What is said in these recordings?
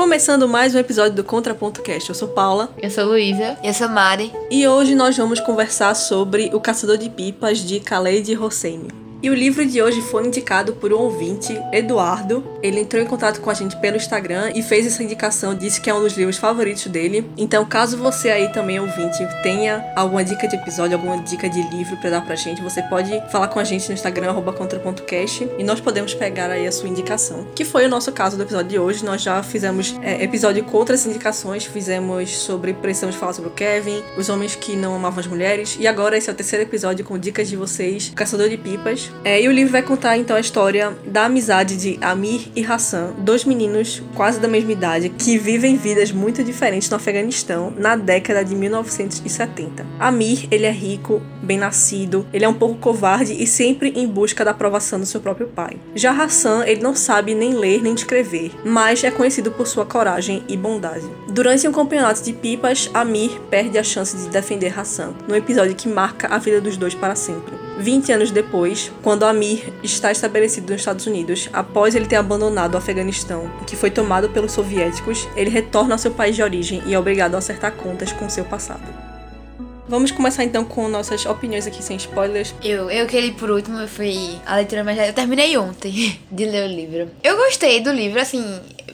Começando mais um episódio do Contraponto Cast. Eu sou Paula. Eu sou Luísa. Eu sou Mari. E hoje nós vamos conversar sobre O Caçador de Pipas de Khaled Hosseini. E o livro de hoje foi indicado por um ouvinte, Eduardo. Ele entrou em contato com a gente pelo Instagram e fez essa indicação, disse que é um dos livros favoritos dele. Então, caso você aí também, ouvinte, tenha alguma dica de episódio, alguma dica de livro para dar pra gente, você pode falar com a gente no Instagram, contra.cast, e nós podemos pegar aí a sua indicação. Que foi o nosso caso do episódio de hoje. Nós já fizemos é, episódio com outras indicações, fizemos sobre Precisamos Falar sobre o Kevin, os homens que não amavam as mulheres, e agora esse é o terceiro episódio com dicas de vocês, Caçador de Pipas. É, e o livro vai contar então a história da amizade de Amir e Hassan, dois meninos quase da mesma idade que vivem vidas muito diferentes no Afeganistão na década de 1970. Amir, ele é rico, bem nascido, ele é um pouco covarde e sempre em busca da aprovação do seu próprio pai. Já Hassan, ele não sabe nem ler nem escrever, mas é conhecido por sua coragem e bondade. Durante um campeonato de pipas, Amir perde a chance de defender Hassan, num episódio que marca a vida dos dois para sempre. 20 anos depois, quando Amir está estabelecido nos Estados Unidos, após ele ter abandonado o Afeganistão, que foi tomado pelos soviéticos, ele retorna ao seu país de origem e é obrigado a acertar contas com seu passado. Vamos começar então com nossas opiniões aqui sem spoilers. Eu, eu queria ir por último, foi a leitura mais. Eu terminei ontem de ler o livro. Eu gostei do livro, assim,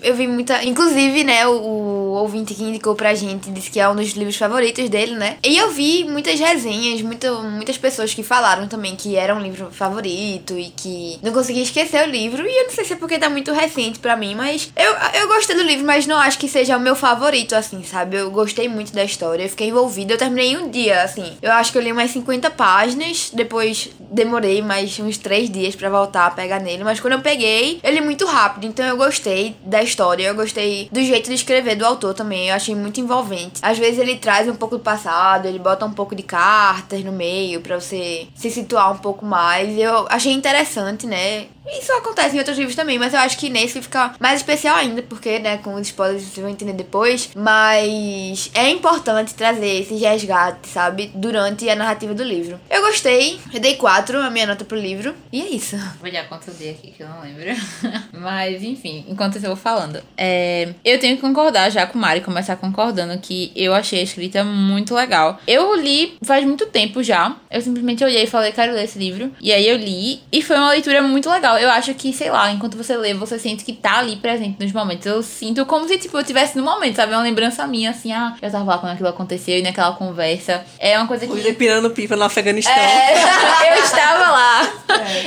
eu vi muita. Inclusive, né, o, o, ouvinte que indicou pra gente disse que é um dos livros favoritos dele, né? E eu vi muitas resenhas, muito, muitas pessoas que falaram também que era um livro favorito e que não conseguia esquecer o livro. E eu não sei se é porque tá muito recente pra mim, mas eu, eu gostei do livro, mas não acho que seja o meu favorito, assim, sabe? Eu gostei muito da história, eu fiquei envolvida. Eu terminei um dia, assim. Eu acho que eu li umas 50 páginas, depois demorei mais uns 3 dias para voltar a pegar nele, mas quando eu peguei, ele muito rápido, então eu gostei da história. Eu gostei do jeito de escrever do autor também. Eu achei muito envolvente. Às vezes ele traz um pouco do passado, ele bota um pouco de cartas no meio para você se situar um pouco mais. Eu achei interessante, né? Isso acontece em outros livros também, mas eu acho que nesse fica mais especial ainda, porque, né, com os spoilers vocês vão entender depois. Mas é importante trazer esses resgates, sabe? Durante a narrativa do livro. Eu gostei, eu dei 4 a minha nota pro livro, e é isso. Vou olhar quanto eu dei aqui, que eu não lembro. mas, enfim, enquanto eu vou falando. É, eu tenho que concordar já com o Mari, começar concordando que eu achei a escrita muito legal. Eu li faz muito tempo já. Eu simplesmente olhei e falei, quero ler esse livro. E aí eu li, e foi uma leitura muito legal eu acho que, sei lá, enquanto você lê, você sente que tá ali presente nos momentos. Eu sinto como se, tipo, eu tivesse no momento, sabe? É uma lembrança minha, assim, ah, eu tava lá quando aquilo aconteceu e naquela conversa. É uma coisa que. Fui pirando pipa no Afeganistão. É, eu estava lá.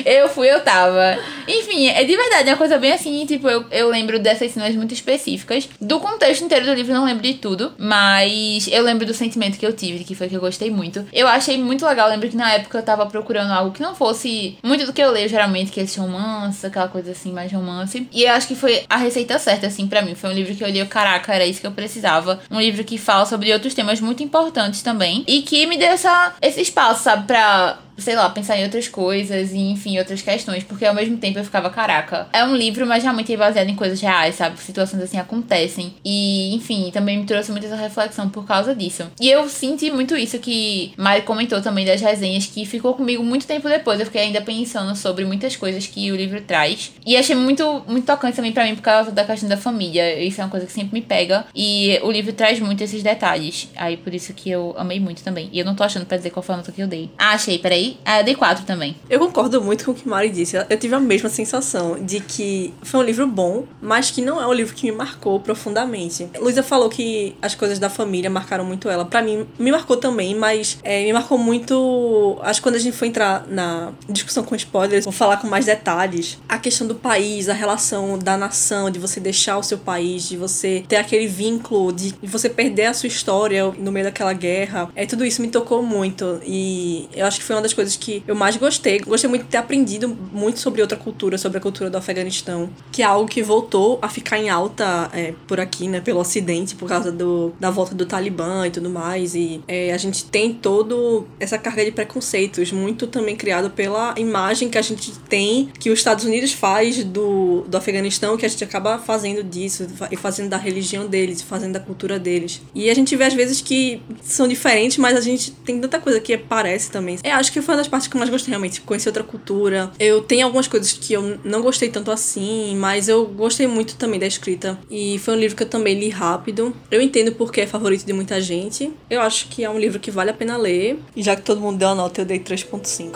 É. Eu fui, eu tava. Enfim, é de verdade, é uma coisa bem assim, tipo, eu, eu lembro dessas cenas muito específicas. Do contexto inteiro do livro, não lembro de tudo, mas eu lembro do sentimento que eu tive, que foi que eu gostei muito. Eu achei muito legal, eu lembro que na época eu tava procurando algo que não fosse muito do que eu leio geralmente, que é esse romance, aquela coisa assim, mais romance. E eu acho que foi a receita certa, assim, para mim. Foi um livro que eu li, caraca, era isso que eu precisava. Um livro que fala sobre outros temas muito importantes também. E que me deu essa, esse espaço, sabe, pra sei lá, pensar em outras coisas e, enfim, outras questões, porque ao mesmo tempo eu ficava, caraca, é um livro, mas realmente é baseado em coisas reais, sabe? Situações assim acontecem. E, enfim, também me trouxe muita essa reflexão por causa disso. E eu senti muito isso que Mari comentou também das resenhas, que ficou comigo muito tempo depois. Eu fiquei ainda pensando sobre muitas coisas que o livro traz. E achei muito, muito tocante também para mim por causa da questão da família. Isso é uma coisa que sempre me pega. E o livro traz muito esses detalhes. Aí por isso que eu amei muito também. E eu não tô achando pra dizer qual foi a nota que eu dei. Ah, achei, peraí. Ah, eu dei 4 também. Eu concordo muito com o que Mari disse. Eu tive a mesma sensação de que foi um livro bom, mas que não é um livro que me marcou profundamente. Luísa falou que as coisas da família marcaram muito ela. Para mim, me marcou também, mas é, me marcou muito. Acho que quando a gente for entrar na discussão com spoilers, vou falar com mais detalhes. A questão do país, a relação da nação, de você deixar o seu país, de você ter aquele vínculo, de você perder a sua história no meio daquela guerra. É, tudo isso me tocou muito. E eu acho que foi uma das coisas que eu mais gostei. Gostei muito de ter aprendido muito sobre outra cultura, sobre a cultura do Afeganistão, que é algo que voltou a ficar em alta é, por aqui, né, pelo Ocidente, por causa do, da volta do Talibã e tudo mais. E é, a gente tem todo essa carga de preconceitos, muito também criado pela imagem que a gente tem, que os Estados Unidos faz do, do Afeganistão, que a gente acaba fazendo disso, e fazendo da religião deles, fazendo da cultura deles. E a gente vê às vezes que são diferentes, mas a gente tem tanta coisa que parece também. É, acho que foi uma das partes que eu mais gostei, realmente. Conhecer outra cultura. Eu tenho algumas coisas que eu não gostei tanto assim, mas eu gostei muito também da escrita. E foi um livro que eu também li rápido. Eu entendo porque é favorito de muita gente. Eu acho que é um livro que vale a pena ler. E já que todo mundo deu a nota, eu dei 3.5.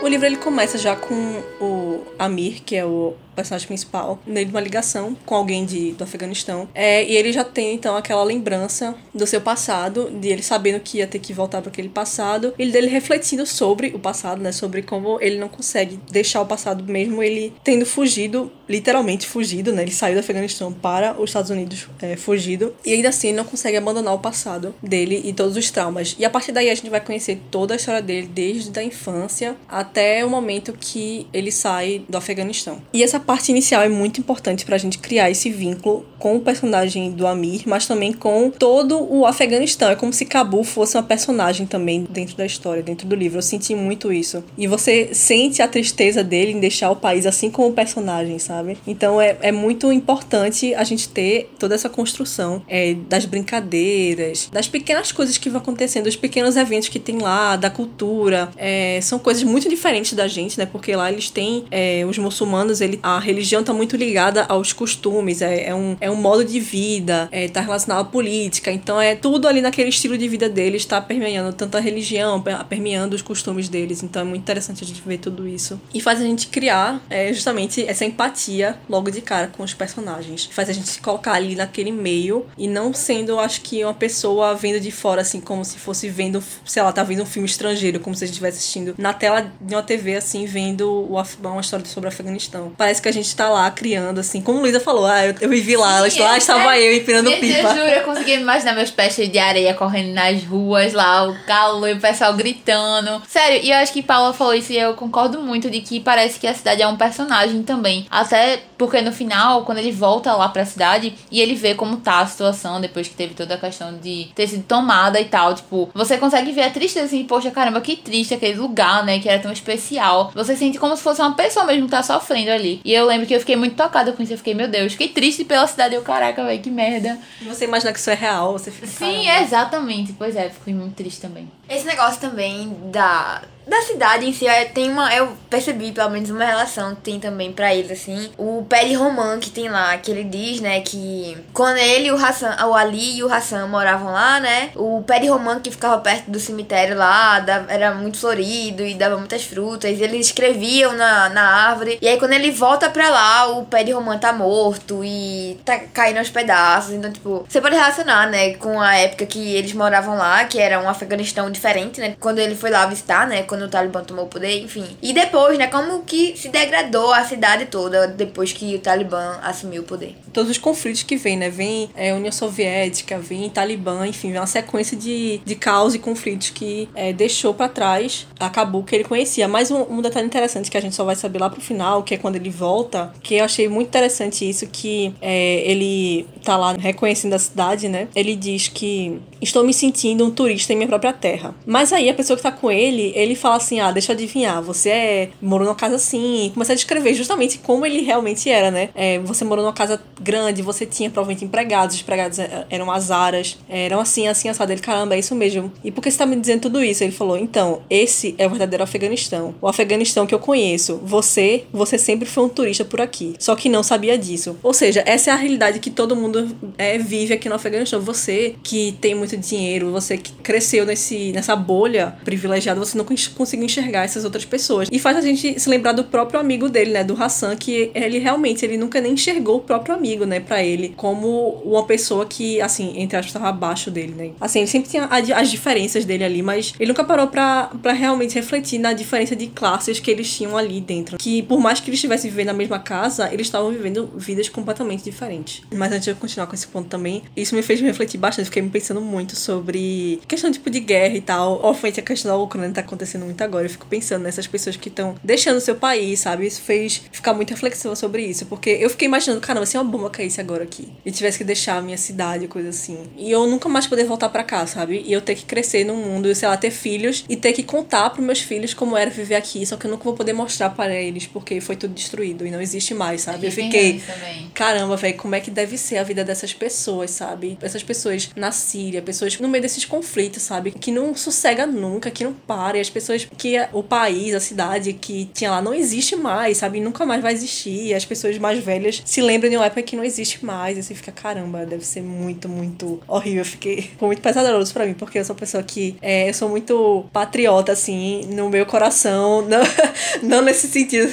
O livro ele começa já com o Amir, que é o personagem principal, nele uma ligação com alguém de, do Afeganistão. É, e ele já tem, então, aquela lembrança do seu passado, de ele sabendo que ia ter que voltar para aquele passado, e dele refletindo sobre o passado, né? Sobre como ele não consegue deixar o passado, mesmo ele tendo fugido, literalmente fugido, né? Ele saiu do Afeganistão para os Estados Unidos é, fugido, e ainda assim ele não consegue abandonar o passado dele e todos os traumas. E a partir daí a gente vai conhecer toda a história dele, desde a infância até o momento que ele sai do Afeganistão. E essa parte inicial é muito importante para a gente criar esse vínculo com o personagem do Amir, mas também com todo o Afeganistão. É como se Cabul fosse uma personagem também dentro da história, dentro do livro. Eu senti muito isso. E você sente a tristeza dele em deixar o país assim como o personagem, sabe? Então é, é muito importante a gente ter toda essa construção é, das brincadeiras, das pequenas coisas que vão acontecendo, dos pequenos eventos que tem lá, da cultura. É, são coisas muito diferentes da gente, né? Porque lá eles têm é, os muçulmanos, ele, a religião tá muito ligada aos costumes, é, é, um, é um modo de vida, é, tá relacionado à política, então é tudo ali naquele estilo de vida deles, tá permeando tanto a religião, permeando os costumes deles, então é muito interessante a gente ver tudo isso. E faz a gente criar é, justamente essa empatia logo de cara com os personagens, faz a gente se colocar ali naquele meio e não sendo, acho que, uma pessoa vendo de fora, assim, como se fosse vendo, sei lá, tá vendo um filme estrangeiro, como se a gente estivesse assistindo na tela de uma TV, assim, vendo uma história sobre o Afeganistão. Parece que a gente tá lá criando, assim, como Luísa falou, ah, eu, eu vivi lá, Sim, lá é, estava é, eu empinando pipa. Eu juro, eu consegui imaginar meus pés de areia correndo nas ruas lá, o calor e o pessoal gritando. Sério, e eu acho que Paula falou isso e eu concordo muito de que parece que a cidade é um personagem também. Até porque no final, quando ele volta lá pra cidade e ele vê como tá a situação depois que teve toda a questão de ter sido tomada e tal, tipo, você consegue ver a tristeza assim, poxa, caramba, que triste aquele lugar, né, que era tão especial. Você sente como se fosse uma pessoa mesmo que tá sofrendo ali. E eu lembro que eu fiquei muito tocada com isso. Eu fiquei, meu Deus, fiquei triste pela cidade. Eu, caraca, velho, que merda. Você imagina que isso é real, você fica. Sim, exatamente. Pois é, fiquei muito triste também. Esse negócio também da da cidade em si, é, tem uma. Eu percebi pelo menos uma relação que tem também para eles, assim. O Peri Roman que tem lá, que ele diz, né, que quando ele, o Hassan, o Ali e o Hassan moravam lá, né, o Peri Roman que ficava perto do cemitério lá, era muito florido e dava muitas frutas. eles escreviam na, na árvore. E aí quando ele volta pra lá, o Peri Roman tá morto e tá caindo aos pedaços. Então, tipo, você pode relacionar, né, com a época que eles moravam lá, que era um Afeganistão diferente, né? Quando ele foi lá visitar, né? Quando o Talibã tomou o poder, enfim. E depois, né, como que se degradou a cidade toda depois que o Talibã assumiu o poder. Todos os conflitos que vem, né? Vem é, União Soviética, vem Talibã, enfim, vem uma sequência de, de caos e conflitos que é, deixou para trás acabou que ele conhecia. Mas um, um, detalhe interessante que a gente só vai saber lá pro final, que é quando ele volta, que eu achei muito interessante isso, que é, ele tá lá reconhecendo a cidade, né? Ele diz que estou me sentindo um turista em minha própria terra. Mas aí a pessoa que tá com ele, ele fala assim: ah, deixa eu adivinhar, você é, morou numa casa assim. E começa a descrever justamente como ele realmente era, né? É, você morou numa casa grande, você tinha provavelmente empregados, os empregados é, eram as aras, eram assim, assim, assado. Ele, caramba, é isso mesmo. E por que você tá me dizendo tudo isso? Ele falou: então, esse é o verdadeiro Afeganistão. O Afeganistão que eu conheço. Você, você sempre foi um turista por aqui. Só que não sabia disso. Ou seja, essa é a realidade que todo mundo é, vive aqui no Afeganistão. Você que tem muito dinheiro, você que cresceu nesse, nessa bolha privilegiada, você não conseguir enxergar essas outras pessoas. E faz a gente se lembrar do próprio amigo dele, né? Do Hassan, que ele realmente, ele nunca nem enxergou o próprio amigo, né? Pra ele, como uma pessoa que, assim, entre aspas, estava abaixo dele, né? Assim, ele sempre tinha as diferenças dele ali, mas ele nunca parou pra realmente refletir na diferença de classes que eles tinham ali dentro. Que por mais que eles estivessem vivendo na mesma casa, eles estavam vivendo vidas completamente diferentes. Mas antes de eu continuar com esse ponto também, isso me fez refletir bastante, fiquei me pensando muito sobre questão tipo de guerra e tal. Obviamente a questão da Ucrânia tá acontecendo muito agora. Eu fico pensando nessas pessoas que estão deixando o seu país, sabe? Isso fez ficar muito reflexiva sobre isso. Porque eu fiquei imaginando, caramba, se uma bomba caísse agora aqui e tivesse que deixar a minha cidade, coisa assim. E eu nunca mais poder voltar para cá, sabe? E eu ter que crescer num mundo, sei lá, ter filhos e ter que contar pros meus filhos como era viver aqui. Só que eu nunca vou poder mostrar para eles porque foi tudo destruído e não existe mais, sabe? Eu fiquei, caramba, velho, como é que deve ser a vida dessas pessoas, sabe? Essas pessoas na Síria, pessoas no meio desses conflitos, sabe? Que não sossega nunca, que não para. E as pessoas que o país, a cidade que tinha lá não existe mais, sabe? Nunca mais vai existir. E as pessoas mais velhas se lembram de uma época que não existe mais. E você fica, caramba, deve ser muito, muito horrível. Eu fiquei foi muito pesaroso para mim, porque eu sou uma pessoa que é, eu sou muito patriota, assim, no meu coração. Não, não nesse sentido,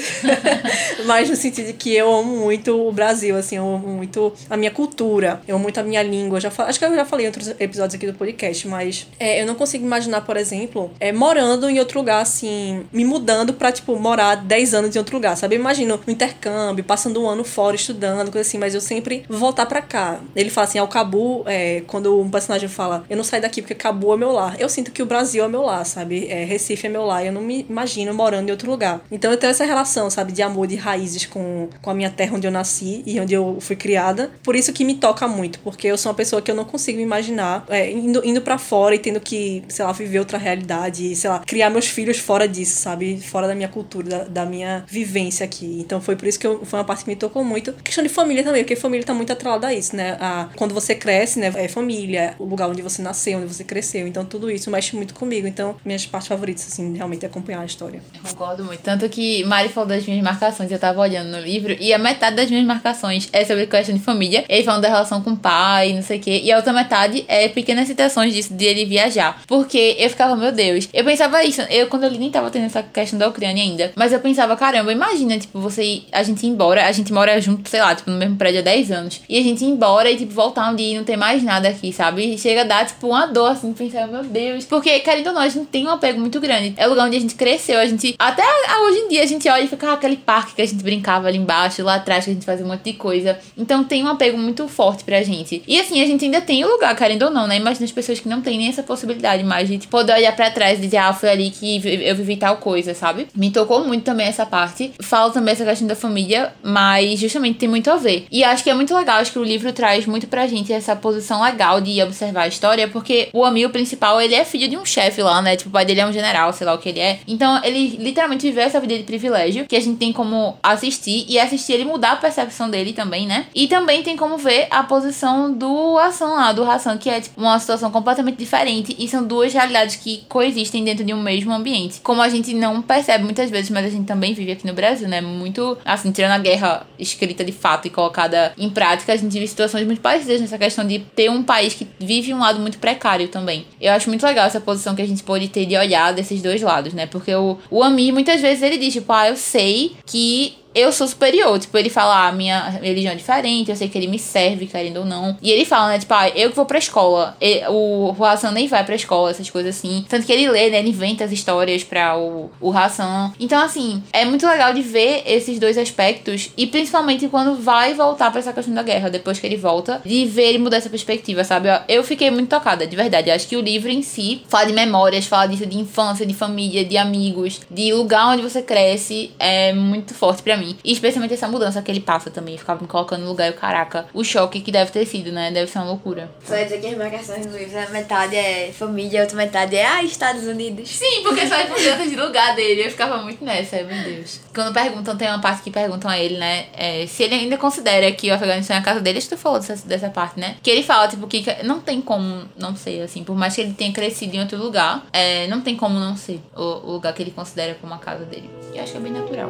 mas no sentido de que eu amo muito o Brasil, assim, eu amo muito a minha cultura, eu amo muito a minha língua. Já acho que eu já falei em outros episódios aqui do podcast, mas é, eu não consigo imaginar, por exemplo, é, morando em outro lugar, assim, me mudando pra, tipo, morar 10 anos em outro lugar, sabe? Eu imagino um intercâmbio, passando um ano fora estudando, coisa assim, mas eu sempre voltar pra cá. Ele fala assim, ao Cabu, é, quando um personagem fala, eu não saio daqui porque Cabu é meu lar. Eu sinto que o Brasil é meu lar, sabe? É, Recife é meu lar, eu não me imagino morando em outro lugar. Então eu tenho essa relação, sabe, de amor, de raízes com, com a minha terra onde eu nasci e onde eu fui criada. Por isso que me toca muito, porque eu sou uma pessoa que eu não consigo me imaginar é, indo, indo para fora e tendo que, sei lá, viver outra realidade, sei lá, criar meus filhos fora disso, sabe? Fora da minha cultura, da, da minha vivência aqui. Então foi por isso que eu, foi uma parte que me tocou muito. Questão de família também, porque família tá muito atrelada a isso, né? A, quando você cresce, né? É família, o lugar onde você nasceu, onde você cresceu. Então tudo isso mexe muito comigo. Então, minhas partes favoritas, assim, realmente é acompanhar a história. Eu concordo muito. Tanto que Mari falou das minhas marcações, eu tava olhando no livro, e a metade das minhas marcações é sobre questão de família. Ele falando da relação com o pai, não sei o quê. E a outra metade é pequenas citações disso, de ele viajar. Porque eu ficava, meu Deus. Eu pensava isso, eu quando ele nem tava tendo essa questão da Ucrânia ainda. Mas eu pensava, caramba, imagina, tipo, você, a gente ir embora, a gente mora junto, sei lá, tipo, no mesmo prédio há 10 anos. E a gente ir embora e, tipo, voltar um dia e não ter mais nada aqui, sabe? E chega a dar, tipo, uma dor, assim, pensar, meu Deus. Porque, querendo ou não, a gente tem um apego muito grande. É o lugar onde a gente cresceu, a gente. Até hoje em dia a gente olha e fica, ah, aquele parque que a gente brincava ali embaixo, lá atrás que a gente fazia um monte de coisa. Então tem um apego muito forte pra gente. E assim, a gente ainda tem o lugar, querendo ou não, né? Imagina as pessoas que não têm essa possibilidade mais de poder olhar pra trás e dizer, ah, foi ali que eu vivi tal coisa, sabe? Me tocou muito também essa parte. Falo também essa questão da família, mas justamente tem muito a ver. E acho que é muito legal, acho que o livro traz muito pra gente essa posição legal de observar a história, porque o amigo principal, ele é filho de um chefe lá, né? Tipo, o pai dele é um general, sei lá o que ele é. Então, ele literalmente viveu essa vida de privilégio, que a gente tem como assistir, e assistir ele mudar a percepção dele também, né? E também tem como ver a posição do Hassan lá, do Hassan, que é, tipo, uma situação completamente diferente, e são duas realidades que coexistem dentro de um mesmo ambiente. Como a gente não percebe muitas vezes, mas a gente também vive aqui no Brasil, né? Muito, assim, tirando a guerra escrita de fato e colocada em prática, a gente vive situações muito parecidas nessa questão de ter um país que vive um lado muito precário também. Eu acho muito legal essa posição que a gente pode ter de olhar desses dois lados, né? Porque o, o Ami, muitas vezes, ele diz, tipo, ah, eu sei que eu sou superior. Tipo, ele fala, ah, minha religião é diferente, eu sei que ele me serve, querendo ou não. E ele fala, né, tipo, ah, eu que vou pra escola. O, o Hassan nem vai pra escola, essas coisas assim. Tanto que ele lê, né, ele inventa as histórias pra o, o Hassan. Então, assim, é muito legal de ver esses dois aspectos. E principalmente quando vai voltar pra essa questão da guerra, depois que ele volta, de ver ele mudar essa perspectiva, sabe? Eu fiquei muito tocada, de verdade. Acho que o livro em si fala de memórias, fala disso de infância, de família, de amigos, de lugar onde você cresce. É muito forte para mim. E especialmente essa mudança que ele passa também. Ficava me colocando no lugar e o caraca, o choque que deve ter sido, né? Deve ser uma loucura. Só dizer que as marcações do livro, a metade é família, a outra metade é ah, Estados Unidos. Sim, porque só é mudança de lugar dele. Eu ficava muito nessa, meu Deus. Quando perguntam, tem uma parte que perguntam a ele, né? É, se ele ainda considera que o Afeganistão é a casa dele. Acho que tu falou dessa, dessa parte, né? Que ele fala, tipo, que não tem como não ser, assim. Por mais que ele tenha crescido em outro lugar, é, não tem como não ser o, o lugar que ele considera como a casa dele. E acho que é bem natural.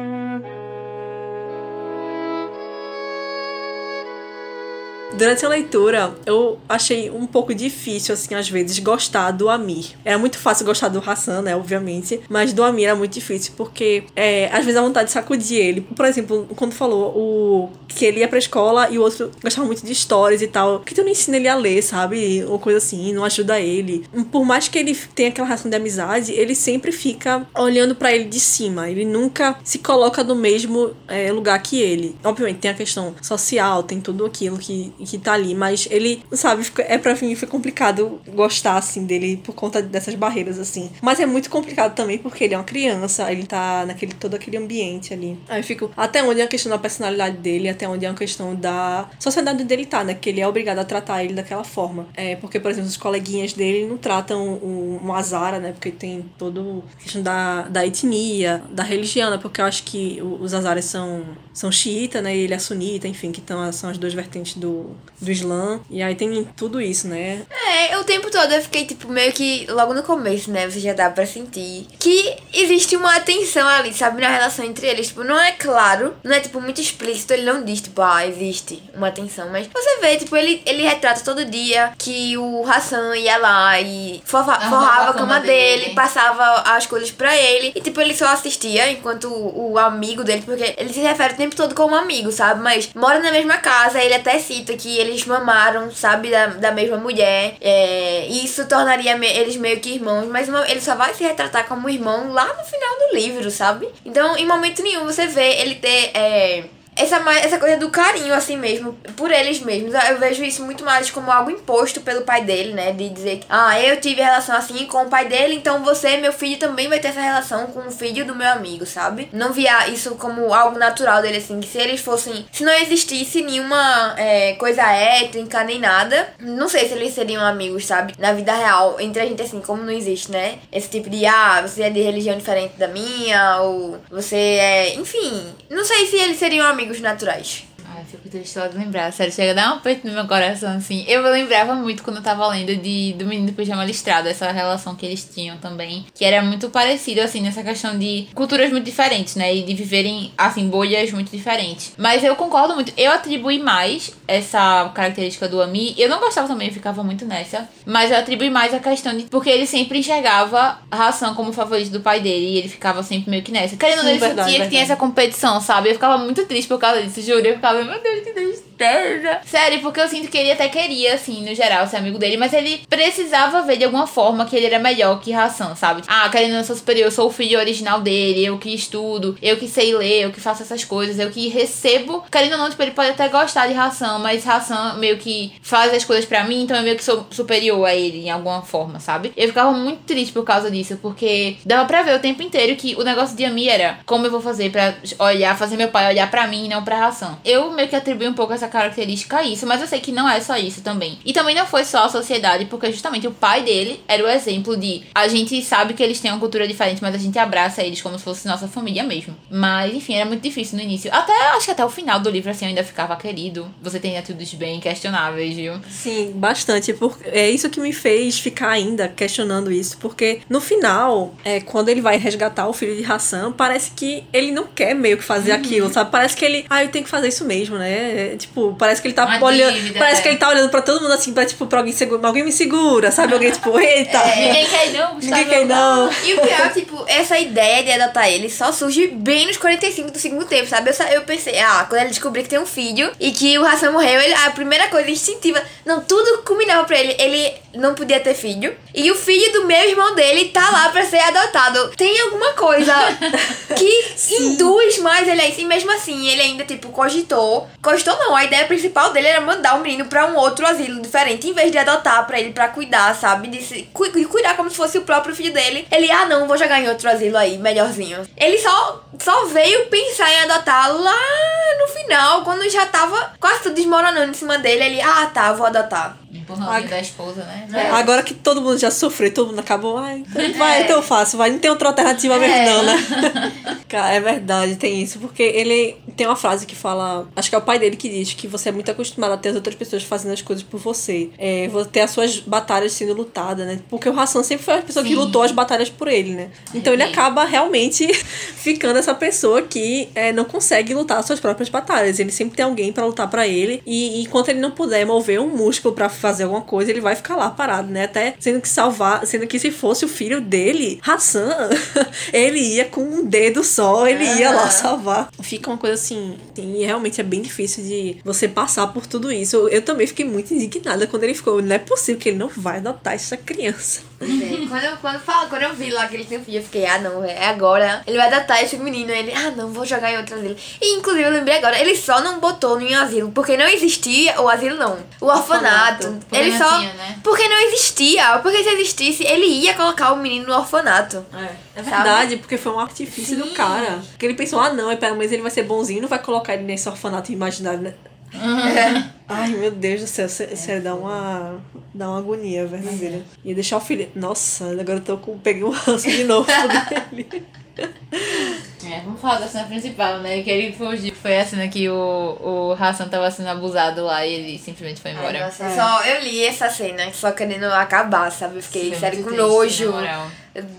Durante a leitura, eu achei um pouco difícil, assim, às vezes, gostar do Amir. Era muito fácil gostar do Hassan, né, obviamente, mas do Amir era muito difícil, porque é, às vezes a vontade de sacudir ele. Por exemplo, quando falou o que ele ia pra escola e o outro gostava muito de histórias e tal, que tu não ensina ele a ler, sabe? Ou coisa assim, não ajuda ele. Por mais que ele tenha aquela relação de amizade, ele sempre fica olhando para ele de cima. Ele nunca se coloca no mesmo é, lugar que ele. Obviamente, tem a questão social, tem tudo aquilo que, que tá ali, mas ele, sabe, é pra mim foi complicado gostar, assim, dele por conta dessas barreiras, assim. Mas é muito complicado também porque ele é uma criança, ele tá naquele todo aquele ambiente ali. Aí fico, até onde é a questão da personalidade dele, até onde é a questão da sociedade dele tá, né? Que ele é obrigado a tratar ele daquela forma. É, porque, por exemplo, os coleguinhas dele não tratam um azara, né? Porque tem todo a questão da, da etnia, da religião, né? Porque eu acho que os azares são, são xiita, né? E ele é sunita, enfim, que tão, são as duas vertentes do, do Islã. E aí tem tudo isso, né? É, o tempo todo eu fiquei, tipo, meio que logo no começo, né? Você já dá pra sentir que existe uma atenção ali, sabe? Na relação entre eles. Tipo, não é claro, não é, tipo, muito explícito. Ele não diz, tipo, ah, existe uma atenção. Mas você vê, tipo, ele, ele retrata todo dia que o Hassan ia lá e forra, forrava a cama dele, dele, passava as coisas pra ele. E, tipo, ele só assistia enquanto o, o amigo dele, porque ele se refere o tempo todo como amigo, sabe? Mas mora na mesma casa, ele até cita que eles mamaram, sabe, da, da mesma mulher. É, isso tornaria me, eles meio que irmãos, mas uma, ele só vai se retratar como irmão lá no final do livro, sabe? Então, em momento nenhum você vê ele ter. É, essa, essa coisa do carinho, assim mesmo, por eles mesmos. Eu vejo isso muito mais como algo imposto pelo pai dele, né? De dizer que, ah, eu tive relação assim com o pai dele, então você, meu filho, também vai ter essa relação com o filho do meu amigo, sabe? Não via isso como algo natural dele, assim, que se eles fossem. Se não existisse nenhuma é, coisa étnica nem nada, não sei se eles seriam amigos, sabe? Na vida real, entre a gente, assim, como não existe, né? Esse tipo de, ah, você é de religião diferente da minha, ou você é. Enfim, não sei se eles seriam amigos amigos naturais. Ai, fico triste só de lembrar. Sério, chega a dar um peito no meu coração, assim. Eu lembrava muito quando eu tava lendo de, do Menino do Pijama Listrado, essa relação que eles tinham também. Que era muito parecido, assim, nessa questão de culturas muito diferentes, né? E de viverem, assim, bolhas muito diferentes. Mas eu concordo muito. Eu atribuí mais essa característica do Ami. Eu não gostava também, eu ficava muito nessa. Mas eu atribuí mais a questão de. Porque ele sempre enxergava a ração como favorito do pai dele. E ele ficava sempre meio que nessa. Querendo ou não, ele sentia que tinha essa competição, sabe? Eu ficava muito triste por causa disso, juro. Eu ficava meu Deus, que tristeza. Sério, porque eu sinto que ele até queria, assim, no geral, ser amigo dele, mas ele precisava ver de alguma forma que ele era melhor que Hassan, sabe? Ah, querendo não ser superior, eu sou o filho original dele, eu que estudo, eu que sei ler, eu que faço essas coisas, eu que recebo. Querendo ou não, tipo, ele pode até gostar de Hassan, mas Hassan meio que faz as coisas para mim, então eu meio que sou superior a ele em alguma forma, sabe? Eu ficava muito triste por causa disso, porque dava pra ver o tempo inteiro que o negócio de Ami era como eu vou fazer para olhar, fazer meu pai olhar para mim e não pra Hassan. Eu meio que atribuí um pouco essa característica a isso, mas eu sei que não é só isso também. E também não foi só a sociedade, porque justamente o pai dele era o exemplo de a gente sabe que eles têm uma cultura diferente, mas a gente abraça eles como se fosse nossa família mesmo. Mas enfim, era muito difícil no início. Até acho que até o final do livro assim eu ainda ficava querido. Você tem atitudes bem questionáveis, viu? Sim, bastante. Porque é isso que me fez ficar ainda questionando isso, porque no final, é, quando ele vai resgatar o filho de Hassan, parece que ele não quer meio que fazer uhum. aquilo, sabe? Parece que ele, ah, eu tenho que fazer isso mesmo, né? É, tipo, parece que ele tá Uma olhando. Dívida, parece é. que ele tá olhando pra todo mundo assim, pra, tipo, pra alguém segura. Alguém me segura, sabe? Alguém, tipo, eita. É. Ninguém quer não, Gustavo. Ninguém quer não. E o pior, tipo, essa ideia de adotar ele só surge bem nos 45 do segundo tempo, sabe? Eu, eu pensei, ah, quando ele descobrir que tem um filho e que o Hassan morreu, ele, a primeira coisa instintiva. Não, tudo combinava pra ele. Ele não podia ter filho. E o filho do meu irmão dele tá lá pra ser adotado. Tem alguma coisa que induz mais ele a isso. E mesmo assim, ele ainda, tipo, cogitou. Cogitou não, a ideia principal dele era mandar o menino pra um outro asilo diferente, em vez de adotar pra ele, pra cuidar, sabe? De se, cu, cuidar como se fosse o próprio filho dele. Ele, ah não, vou jogar em outro asilo aí, melhorzinho. Ele só, só veio pensar em adotar lá no final, quando já tava quase tudo desmoronando em cima dele. Ele, ah tá, vou adotar. Empurrãozinho da esposa, né? É. Agora que todo mundo já sofreu, todo mundo acabou, ai, então vai, é. então eu faço, vai, não tem outra alternativa mesmo, é. não, né? Cara, é verdade, tem isso. Porque ele tem uma frase que fala. Acho que é o pai dele que diz que você é muito acostumado a ter as outras pessoas fazendo as coisas por você. É, você ter as suas batalhas sendo lutadas, né? Porque o Hassan sempre foi a pessoa que Sim. lutou as batalhas por ele, né? Então ele Sim. acaba realmente ficando essa pessoa que é, não consegue lutar as suas próprias batalhas. Ele sempre tem alguém pra lutar pra ele. E enquanto ele não puder mover um músculo pra fazer alguma coisa, ele vai ficar lá parado, né? Até sendo que salvar, sendo que se fosse o filho dele, Hassan, ele ia com um dedo só, ele ia lá salvar. Fica uma coisa assim, assim, e realmente é bem difícil de você passar por tudo isso. Eu, eu também fiquei muito indignada quando ele ficou, não é possível que ele não vai adotar essa criança. Quando, eu, quando, fala, quando eu vi lá que ele tem um filho, eu fiquei, ah não, é agora. Ele vai adotar esse menino. Ele, ah não, vou jogar em outro asilo. E inclusive eu lembrei agora, ele só não botou em um asilo, porque não existia o asilo não. O orfanato. Orfanato. Ele não só. tinha, né? Porque não existia. Porque se existisse, ele ia colocar o menino no orfanato. É, é verdade, porque foi um artifício do cara. Porque ele pensou, ah não, pelo menos ele vai ser bonzinho, não vai colocar ele nesse orfanato imaginário, né? Ai, meu Deus do céu, sé- sério, dá uma, dá uma agonia verdadeira. Ia deixar o filho. Nossa, agora eu tô com. Peguei um ranço de novo dele. É, vamos falar da cena principal, né? Que ele fugiu. Foi a cena que o, o Hassan tava sendo abusado lá e ele simplesmente foi Ai, embora. nossa, só, eu li essa cena, só querendo acabar, sabe? Eu fiquei Foi sério com triste, nojo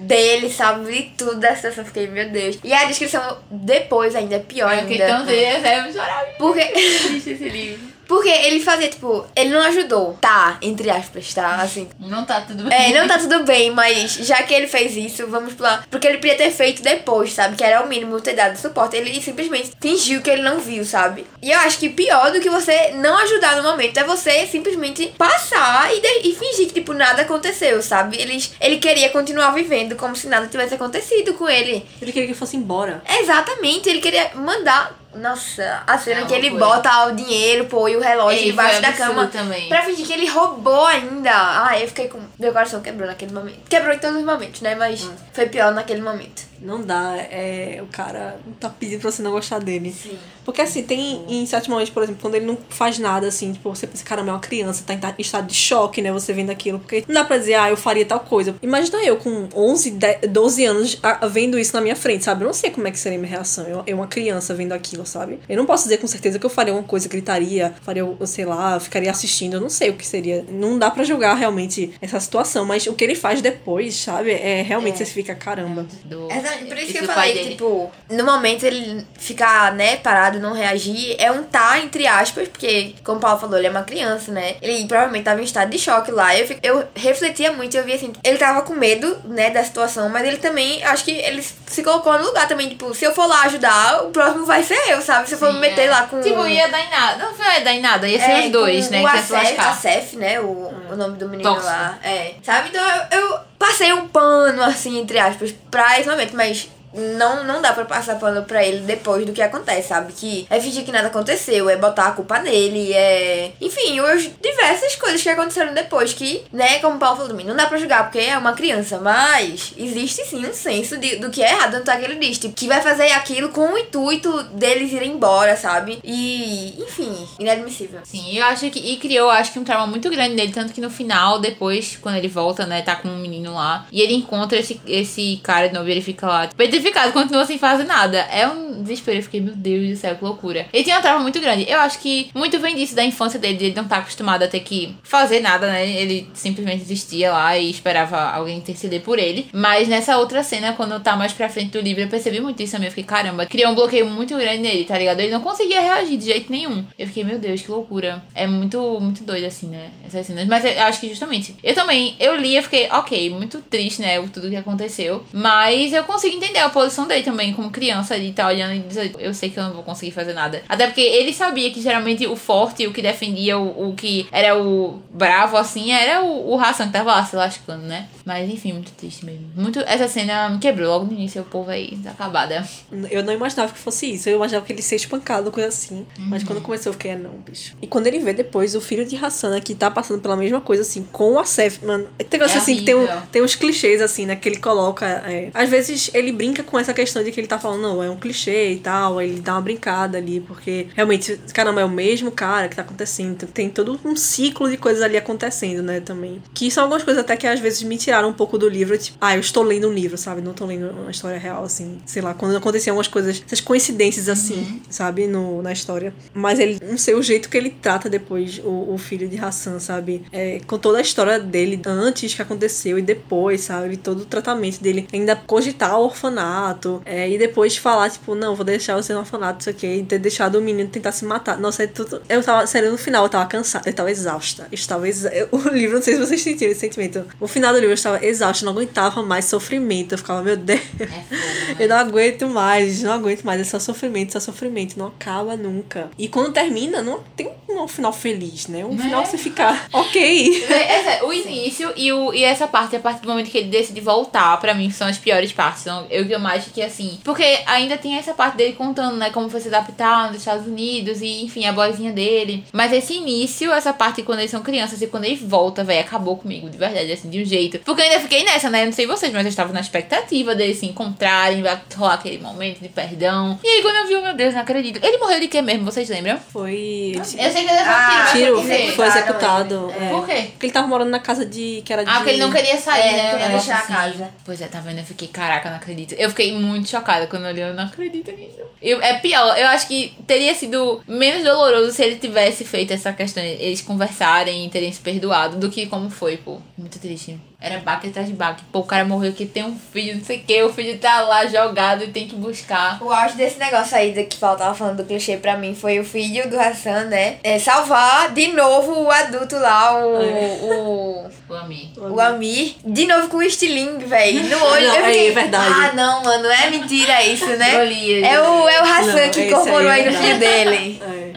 dele, sabe? E tudo dessa situação, eu fiquei, meu Deus. E a descrição depois ainda é pior Eu fiquei ainda. tão triste, é muito chorar. Porque, triste esse livro. Porque ele fazia, tipo, ele não ajudou. Tá, entre aspas, tá? Assim. Não tá tudo bem. É, não tá tudo bem, mas já que ele fez isso, vamos pular. Porque ele podia ter feito depois, sabe? Que era o mínimo ter dado suporte. Ele simplesmente fingiu que ele não viu, sabe? E eu acho que pior do que você não ajudar no momento é você simplesmente passar e, de- e fingir que, tipo, nada aconteceu, sabe? Ele, ele queria continuar vivendo como se nada tivesse acontecido com ele. Ele queria que fosse embora. Exatamente, ele queria mandar. Nossa, a cena que ele bota o dinheiro, pô, e o relógio debaixo da cama. também. Pra fingir que ele roubou ainda. Ah, eu fiquei com. Meu coração quebrou naquele momento. Quebrou em todos os momentos, né? Mas Hum. foi pior naquele momento. Não dá, é, o cara tá pedindo pra você não gostar dele. Sim. Porque assim, tem em certos momentos, por exemplo, quando ele não faz nada, assim, tipo, você pensa, caramba, é uma criança, tá em ta- estado de choque, né, você vendo aquilo. Porque não dá pra dizer, ah, eu faria tal coisa. Imagina eu com 11, 10, 12 anos vendo isso na minha frente, sabe? Eu não sei como é que seria a minha reação. Eu, eu uma criança vendo aquilo, sabe? Eu não posso dizer com certeza que eu faria uma coisa, gritaria, faria, eu sei lá, ficaria assistindo, eu não sei o que seria. Não dá pra julgar realmente essa situação, mas o que ele faz depois, sabe? É realmente você fica, caramba. Do, Por isso que eu falei, dele. tipo, no momento ele ficar, né, parado, não reagir, é um tá, entre aspas, porque, como o Paulo falou, ele é uma criança, né? Ele provavelmente tava em estado de choque lá. Eu, eu refletia muito, eu vi assim, ele tava com medo, né, da situação, mas ele também, acho que ele se colocou no lugar também, tipo, se eu for lá ajudar, o próximo vai ser eu, sabe? Se eu for Sim, me meter é. lá com. Tipo, ia dar em nada. Não foi dar em nada, ia ser É, os dois, né? O ia se Acef, né? O, o nome do menino Tóxico. lá. É. Sabe? Então eu, eu passei um pano, assim, entre aspas, pra esse momento, mas. Não, não dá pra passar pano pra ele depois do que acontece, sabe? Que é fingir que nada aconteceu, é botar a culpa nele, é. Enfim, os diversas coisas que aconteceram depois. Que, né, como o Paulo falou também, não dá pra julgar porque é uma criança, mas existe sim um senso de, do que é errado. Tanto é que ele diz, tipo, que vai fazer aquilo com o intuito deles irem embora, sabe? E, enfim, inadmissível. Sim, eu acho que. E criou, acho que um trauma muito grande nele. Tanto que no final, depois, quando ele volta, né, tá com um menino lá. E ele encontra esse, esse cara de novo e ele fica lá, tipo, petrificado, continua sem fazer nada. É um desespero. Eu fiquei, meu Deus do céu, que loucura. Ele tinha um trauma muito grande. Eu acho que muito vem disso da infância dele, de ele não tá acostumado a ter que fazer nada, né? Ele simplesmente existia lá e esperava alguém interceder por ele. Mas nessa outra cena, quando tá mais pra frente do livro, eu percebi muito isso também. Eu fiquei, caramba, criou um bloqueio muito grande nele, tá ligado? Ele não conseguia reagir de jeito nenhum. Eu fiquei, meu Deus, que loucura. É muito, muito doido, assim, né? Essas cenas. Mas eu acho que justamente. Eu também, eu li e fiquei, ok, muito triste, né? Tudo que aconteceu. Mas eu consigo entender posição dele também, como criança, de tá olhando e dizer, eu sei que eu não vou conseguir fazer nada. Até porque ele sabia que geralmente o forte, o que defendia, o, o que era o bravo, assim, era o, o Hassan que tava lá se lascando, né? Mas enfim, muito triste mesmo. Muito. Essa cena me quebrou logo no início, o povo aí, acabada. Eu não imaginava que fosse isso. Eu imaginava que ele ia ser espancado, coisa assim. Mas quando começou, eu fiquei, é não, bicho. E quando ele vê depois o filho de Hassana que tá passando pela mesma coisa, assim, com o Acef, mano. Tem negócio É assim que tem, um- tem uns clichês, assim, né? Que ele coloca. é, às vezes ele brinca com essa questão de que ele tá falando, não, é um clichê, e tal, aí ele dá uma brincada ali, porque realmente, caramba, é o mesmo cara que tá acontecendo. Tem todo um ciclo de coisas ali acontecendo, né, também. Que são algumas coisas até que às vezes me tiraram um pouco do livro, tipo, ah, eu estou lendo um livro, sabe? Não tô lendo uma história real, assim. Sei lá, quando aconteciam algumas coisas, essas coincidências assim, uhum. sabe? No, na história. Mas ele, não sei, o jeito que ele trata depois o, o filho de Hassan, sabe? É, com toda a história dele antes que aconteceu e depois, sabe? Todo o tratamento dele. Ainda cogitar o orfanato. É, e depois falar, tipo, não, vou deixar você no orfanato, isso aqui. E ter deixado o menino tentar se matar. Nossa, é tudo. Eu tava, sério, no final eu tava cansada. Eu tava exausta. Eu estava exa... O livro, não sei se vocês sentiram esse sentimento. No final do livro eu estava exausta, não aguentava mais sofrimento. Eu ficava, meu Deus. É eu não aguento mais, não aguento mais. É só sofrimento, só sofrimento. Não acaba nunca. E quando termina, não tem um final feliz, né? Um final que você fica, ok. É, é, o início e, o, e essa parte, a partir do momento que ele decide voltar, pra mim, são as piores partes. São, eu que eu mais que assim. Porque ainda tem essa parte dele contando, né? Como foi se adaptar nos Estados Unidos e, enfim, a boizinha dele. Mas esse início, essa parte quando eles são crianças e quando ele volta, velho, acabou comigo, de verdade, assim, de um jeito. Porque eu ainda fiquei nessa, né? Não sei vocês, mas eu estava na expectativa deles se encontrarem, vai rolar aquele momento de perdão. E aí, quando eu vi, meu Deus, não acredito. Ele morreu de quê mesmo? Vocês lembram? Foi. Eu sei que ah, tiro. tiro foi executado. É. Por quê? Porque ele tava morando na casa de. que era de. Ah, porque ele não queria sair, é, né? Queria deixar assim. a casa. Pois é, tá vendo? Eu fiquei, caraca, não acredito. Eu fiquei muito chocada quando eu li, eu não acredito nisso. Eu, é pior, eu acho que teria sido menos doloroso se ele tivesse feito essa questão, eles conversarem e terem se perdoado, do que como foi, pô. Muito triste. Era baque atrás de baque. Pô, o cara morreu que tem um filho, não sei o que, o filho tá lá jogado e tem que buscar. O auge desse negócio aí que faltava falando do clichê pra mim foi o filho do Hassan, né? É salvar de novo o adulto lá, o. o, o Amir. O Amir. De novo com o estilingue, velho. No olho. Não, eu fiquei, é verdade. Ah, não, mano, é mentira isso, né? É, o, é o Hassan não, que incorporou aí, aí no filho dele. É.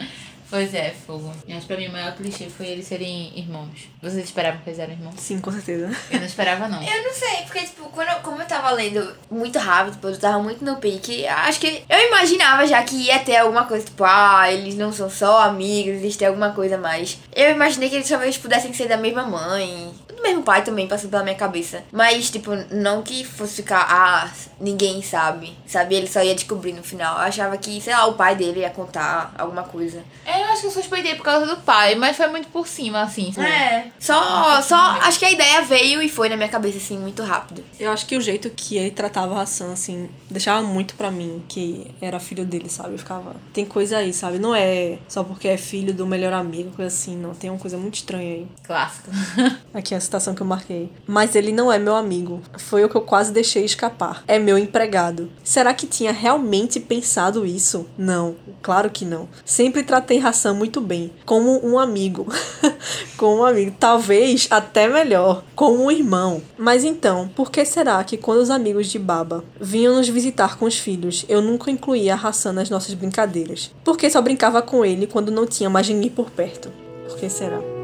Pois é, fogo. Que pra mim o maior clichê foi eles serem irmãos. Vocês esperavam que eles eram irmãos? Sim, com certeza. Eu não esperava, não. eu não sei, porque, tipo, quando eu, como eu tava lendo muito rápido, tipo, eu tava muito no pique, acho que eu imaginava já que ia ter alguma coisa, tipo, ah, eles não são só amigos, existe alguma coisa mais. Eu imaginei que eles talvez pudessem ser da mesma mãe, do mesmo pai também, passou pela minha cabeça. Mas, tipo, não que fosse ficar, ah, ninguém sabe, sabe? Ele só ia descobrir no final. Eu achava que, sei lá, o pai dele ia contar alguma coisa. É, eu acho que eu suspeitei por causa do pai, mas foi muito por cima, assim. Sabe? É. Só, só, acho que a ideia veio e foi na minha cabeça, assim, muito rápido. Eu acho que o jeito que ele tratava a Sam, assim, deixava muito pra mim que era filho dele, sabe? Eu ficava, tem coisa aí, sabe? Não é só porque é filho do melhor amigo, coisa assim, não. Tem uma coisa muito estranha aí. Clássico. Aqui é a citação que eu marquei. Mas ele não é meu amigo. Foi o que eu quase deixei escapar. É meu empregado. Será que tinha realmente pensado isso? Não, claro que não. Sempre tratei Hassan muito bem, como um amigo. como um amigo, talvez até melhor, como um irmão. Mas então, por que será que quando os amigos de Baba vinham nos visitar com os filhos, eu nunca incluía Hassan nas nossas brincadeiras? Porque só brincava com ele quando não tinha mais ninguém por perto? Por que será?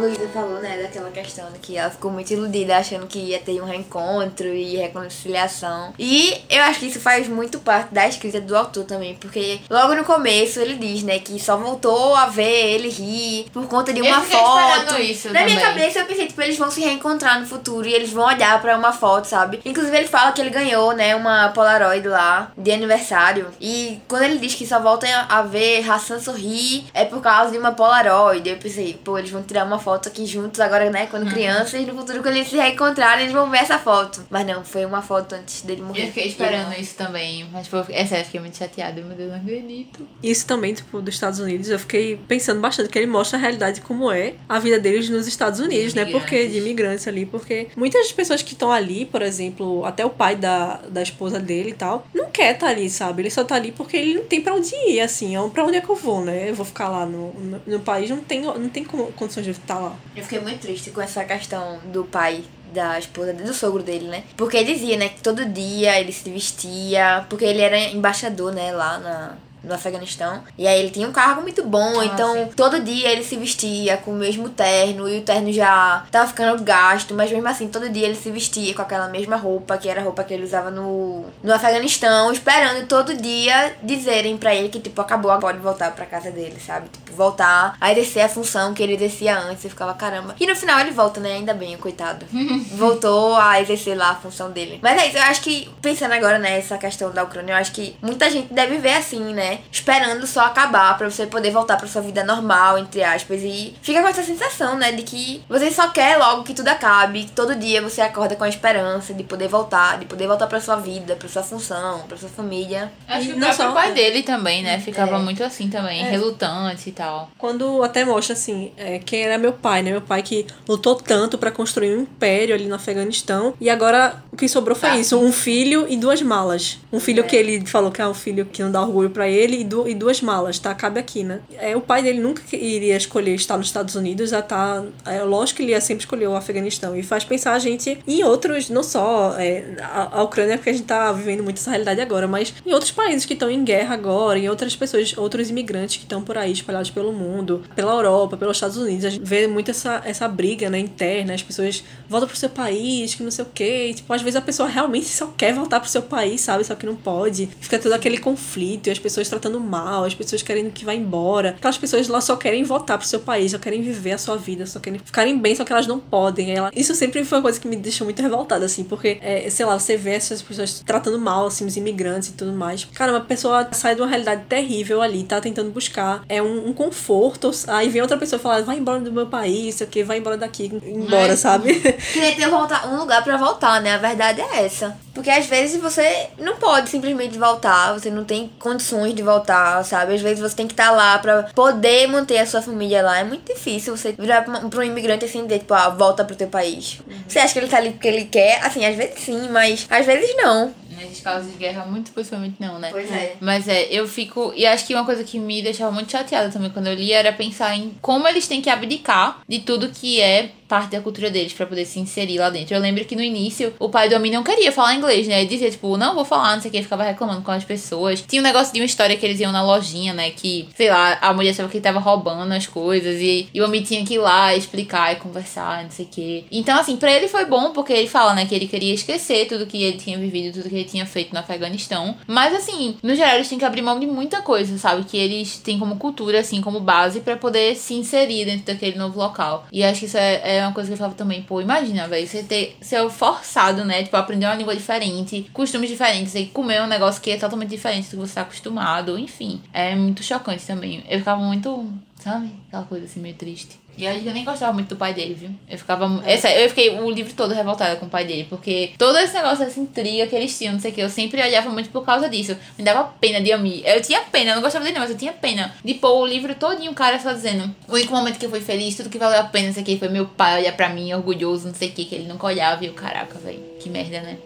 Luísa falou, né, daquela questão de que ela ficou muito iludida achando que ia ter um reencontro e reconciliação. E eu acho que isso faz muito parte da escrita do autor também, porque logo no começo ele diz, né, que só voltou a ver ele rir por conta de uma eu foto. Isso Na também. minha cabeça eu pensei, tipo, eles vão se reencontrar no futuro e eles vão olhar para uma foto, sabe? Inclusive ele fala que ele ganhou, né, uma Polaroid lá de aniversário. E quando ele diz que só volta a ver Hassan sorrir é por causa de uma Polaroid, eu pensei, pô, eles vão tirar uma foto foto aqui juntos agora, né? Quando uhum. crianças, no futuro, quando eles se reencontrarem, eles vão ver essa foto. Mas não, foi uma foto antes dele morrer. Eu fiquei esperando isso também. Mas, tipo, é sério, eu fiquei muito chateada. Meu Deus, não acredito. Isso também, tipo, dos Estados Unidos, eu fiquei pensando bastante, que ele mostra a realidade como é a vida deles nos Estados Unidos, né? Porque de imigrantes ali, porque muitas pessoas que estão ali, por exemplo, até o pai da, da esposa dele e tal, não quer estar tá ali, sabe? Ele só tá ali porque ele não tem pra onde ir, assim. É pra onde é que eu vou, né? Eu vou ficar lá no, no, no país, não tem, não tem condições de estar lá. Eu fiquei muito triste com essa questão do pai da esposa, do sogro dele, né? Porque ele dizia, né, que todo dia ele se vestia, porque ele era embaixador, né, lá na, no Afeganistão. E aí ele tinha um cargo muito bom, Ah, então sim. todo dia ele se vestia com o mesmo terno e o terno já tava ficando gasto, mas mesmo assim todo dia ele se vestia com aquela mesma roupa, que era a roupa que ele usava no, no Afeganistão, esperando todo dia dizerem pra ele que tipo acabou, agora pode voltar pra casa dele, sabe? Tipo, voltar a exercer a função que ele exercia antes, eu ficava caramba. E no final ele volta, né? Ainda bem, coitado. Voltou a exercer lá a função dele. Mas é isso, eu acho que pensando agora nessa questão da Ucrânia, eu acho que muita gente deve ver assim, né? Esperando só acabar pra você poder voltar pra sua vida normal, entre aspas. E fica com essa sensação, né? De que você só quer logo que tudo acabe. Que todo dia você acorda com a esperança de poder voltar, de poder voltar pra sua vida, pra sua função, pra sua família. Acho E que o não só- pai dele também, né? Ficava É. muito assim também, relutante e tal. Quando até mostra assim, é, quem era meu pai, né? Meu pai que lutou tanto pra construir um império ali no Afeganistão. E agora o que sobrou foi Tá. isso: um filho e duas malas. Um filho É. que ele falou que é um filho que não dá orgulho pra ele e, du- e duas malas, tá? Cabe aqui, né? É, o pai dele nunca iria escolher estar nos Estados Unidos, já tá. É, lógico que ele ia sempre escolher o Afeganistão. E faz pensar a gente em outros, não só é, a, a Ucrânia, porque a gente tá vivendo muito essa realidade agora, mas em outros países que estão em guerra agora, em outras pessoas, outros imigrantes que estão por aí espalhados pelo mundo, pela Europa, pelos Estados Unidos. A gente vê muito essa, essa briga, né, interna, as pessoas voltam pro seu país, que não sei o quê. E, tipo, às vezes a pessoa realmente só quer voltar pro seu país, sabe? Só que não pode. Fica todo aquele conflito, e as pessoas tratando mal, as pessoas querendo que vá embora. Aquelas pessoas lá só querem voltar pro seu país, só querem viver a sua vida, só querem ficarem bem, só que elas não podem. Ela... Isso sempre foi uma coisa que me deixou muito revoltada, assim, porque, é, sei lá, você vê essas pessoas tratando mal, assim, os imigrantes e tudo mais. Cara, uma pessoa sai de uma realidade terrível ali, tá tentando buscar é um, um conforto, aí vem outra pessoa e fala, vai embora do meu país, sei o que, vai embora daqui, embora, É. sabe? Queria ter volta- um lugar pra voltar, né? A verdade é essa. Porque às vezes você não pode simplesmente voltar, você não tem condições de voltar, sabe? Às vezes você tem que estar lá pra poder manter a sua família lá. É muito difícil você virar pra, um imigrante assim, de, tipo, ah, volta pro teu país. Você acha que ele tá ali porque ele quer? Assim, às vezes sim, mas às vezes não. Nesses casos de guerra, muito possivelmente não, né? Pois é. Mas é, eu fico. E acho que uma coisa que me deixava muito chateada também quando eu li era pensar em como eles têm que abdicar de tudo que é parte da cultura deles pra poder se inserir lá dentro. Eu lembro que no início o pai do homem não queria falar inglês, né? Ele dizia, tipo, não vou falar, não sei o que, ficava reclamando com as pessoas. Tinha um negócio de uma história que eles iam na lojinha, né? Que, sei lá, a mulher achava que ele tava roubando as coisas e, e o homem tinha que ir lá explicar e conversar, não sei o que. Então, assim, pra ele foi bom porque ele fala, né, que ele queria esquecer tudo que ele tinha vivido, tudo que ele tinha feito no Afeganistão. Mas, assim, no geral, eles têm que abrir mão de muita coisa, sabe? Que eles têm como cultura, assim, como base pra poder se inserir dentro daquele novo local. E acho que isso é, é uma coisa que eu falava também, pô, imagina, velho, você ter ser forçado, né? Tipo, aprender uma língua diferente, costumes diferentes, e comer um negócio que é totalmente diferente do que você tá acostumado, enfim. É muito chocante também. Eu ficava muito, sabe? Aquela coisa assim, meio triste. E acho que eu nem gostava muito do pai dele, viu? Eu ficava. Essa, eu fiquei o livro todo revoltada com o pai dele. Porque todo esse negócio, essa intriga que eles tinham, não sei o que, eu sempre olhava muito por causa disso. Me dava pena de Ami. Eu tinha pena, eu não gostava dele, não, mas eu tinha pena. De pôr o livro todinho, o cara só dizendo. O único momento que eu fui feliz, tudo que valeu a pena, não sei o que, foi meu pai olhar pra mim, orgulhoso, não sei o que, que ele nunca olhava. E eu, caraca, velho, que merda, né?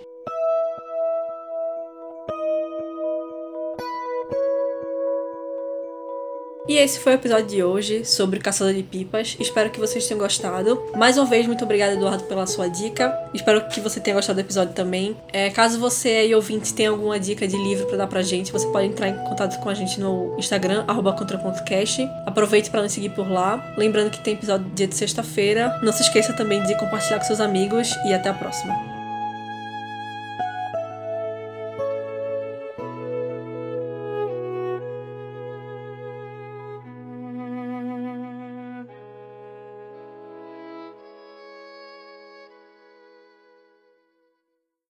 E esse foi o episódio de hoje sobre Caçador de Pipas. Espero que vocês tenham gostado. Mais uma vez, muito obrigada, Eduardo, pela sua dica. Espero que você tenha gostado do episódio também. É, caso você aí, ouvinte, tenha alguma dica de livro pra dar pra gente, você pode entrar em contato com a gente no Instagram, contra.cast. Aproveite pra nos seguir por lá. Lembrando que tem episódio dia de sexta-feira. Não se esqueça também de compartilhar com seus amigos e até a próxima.